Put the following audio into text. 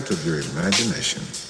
figment of your imagination.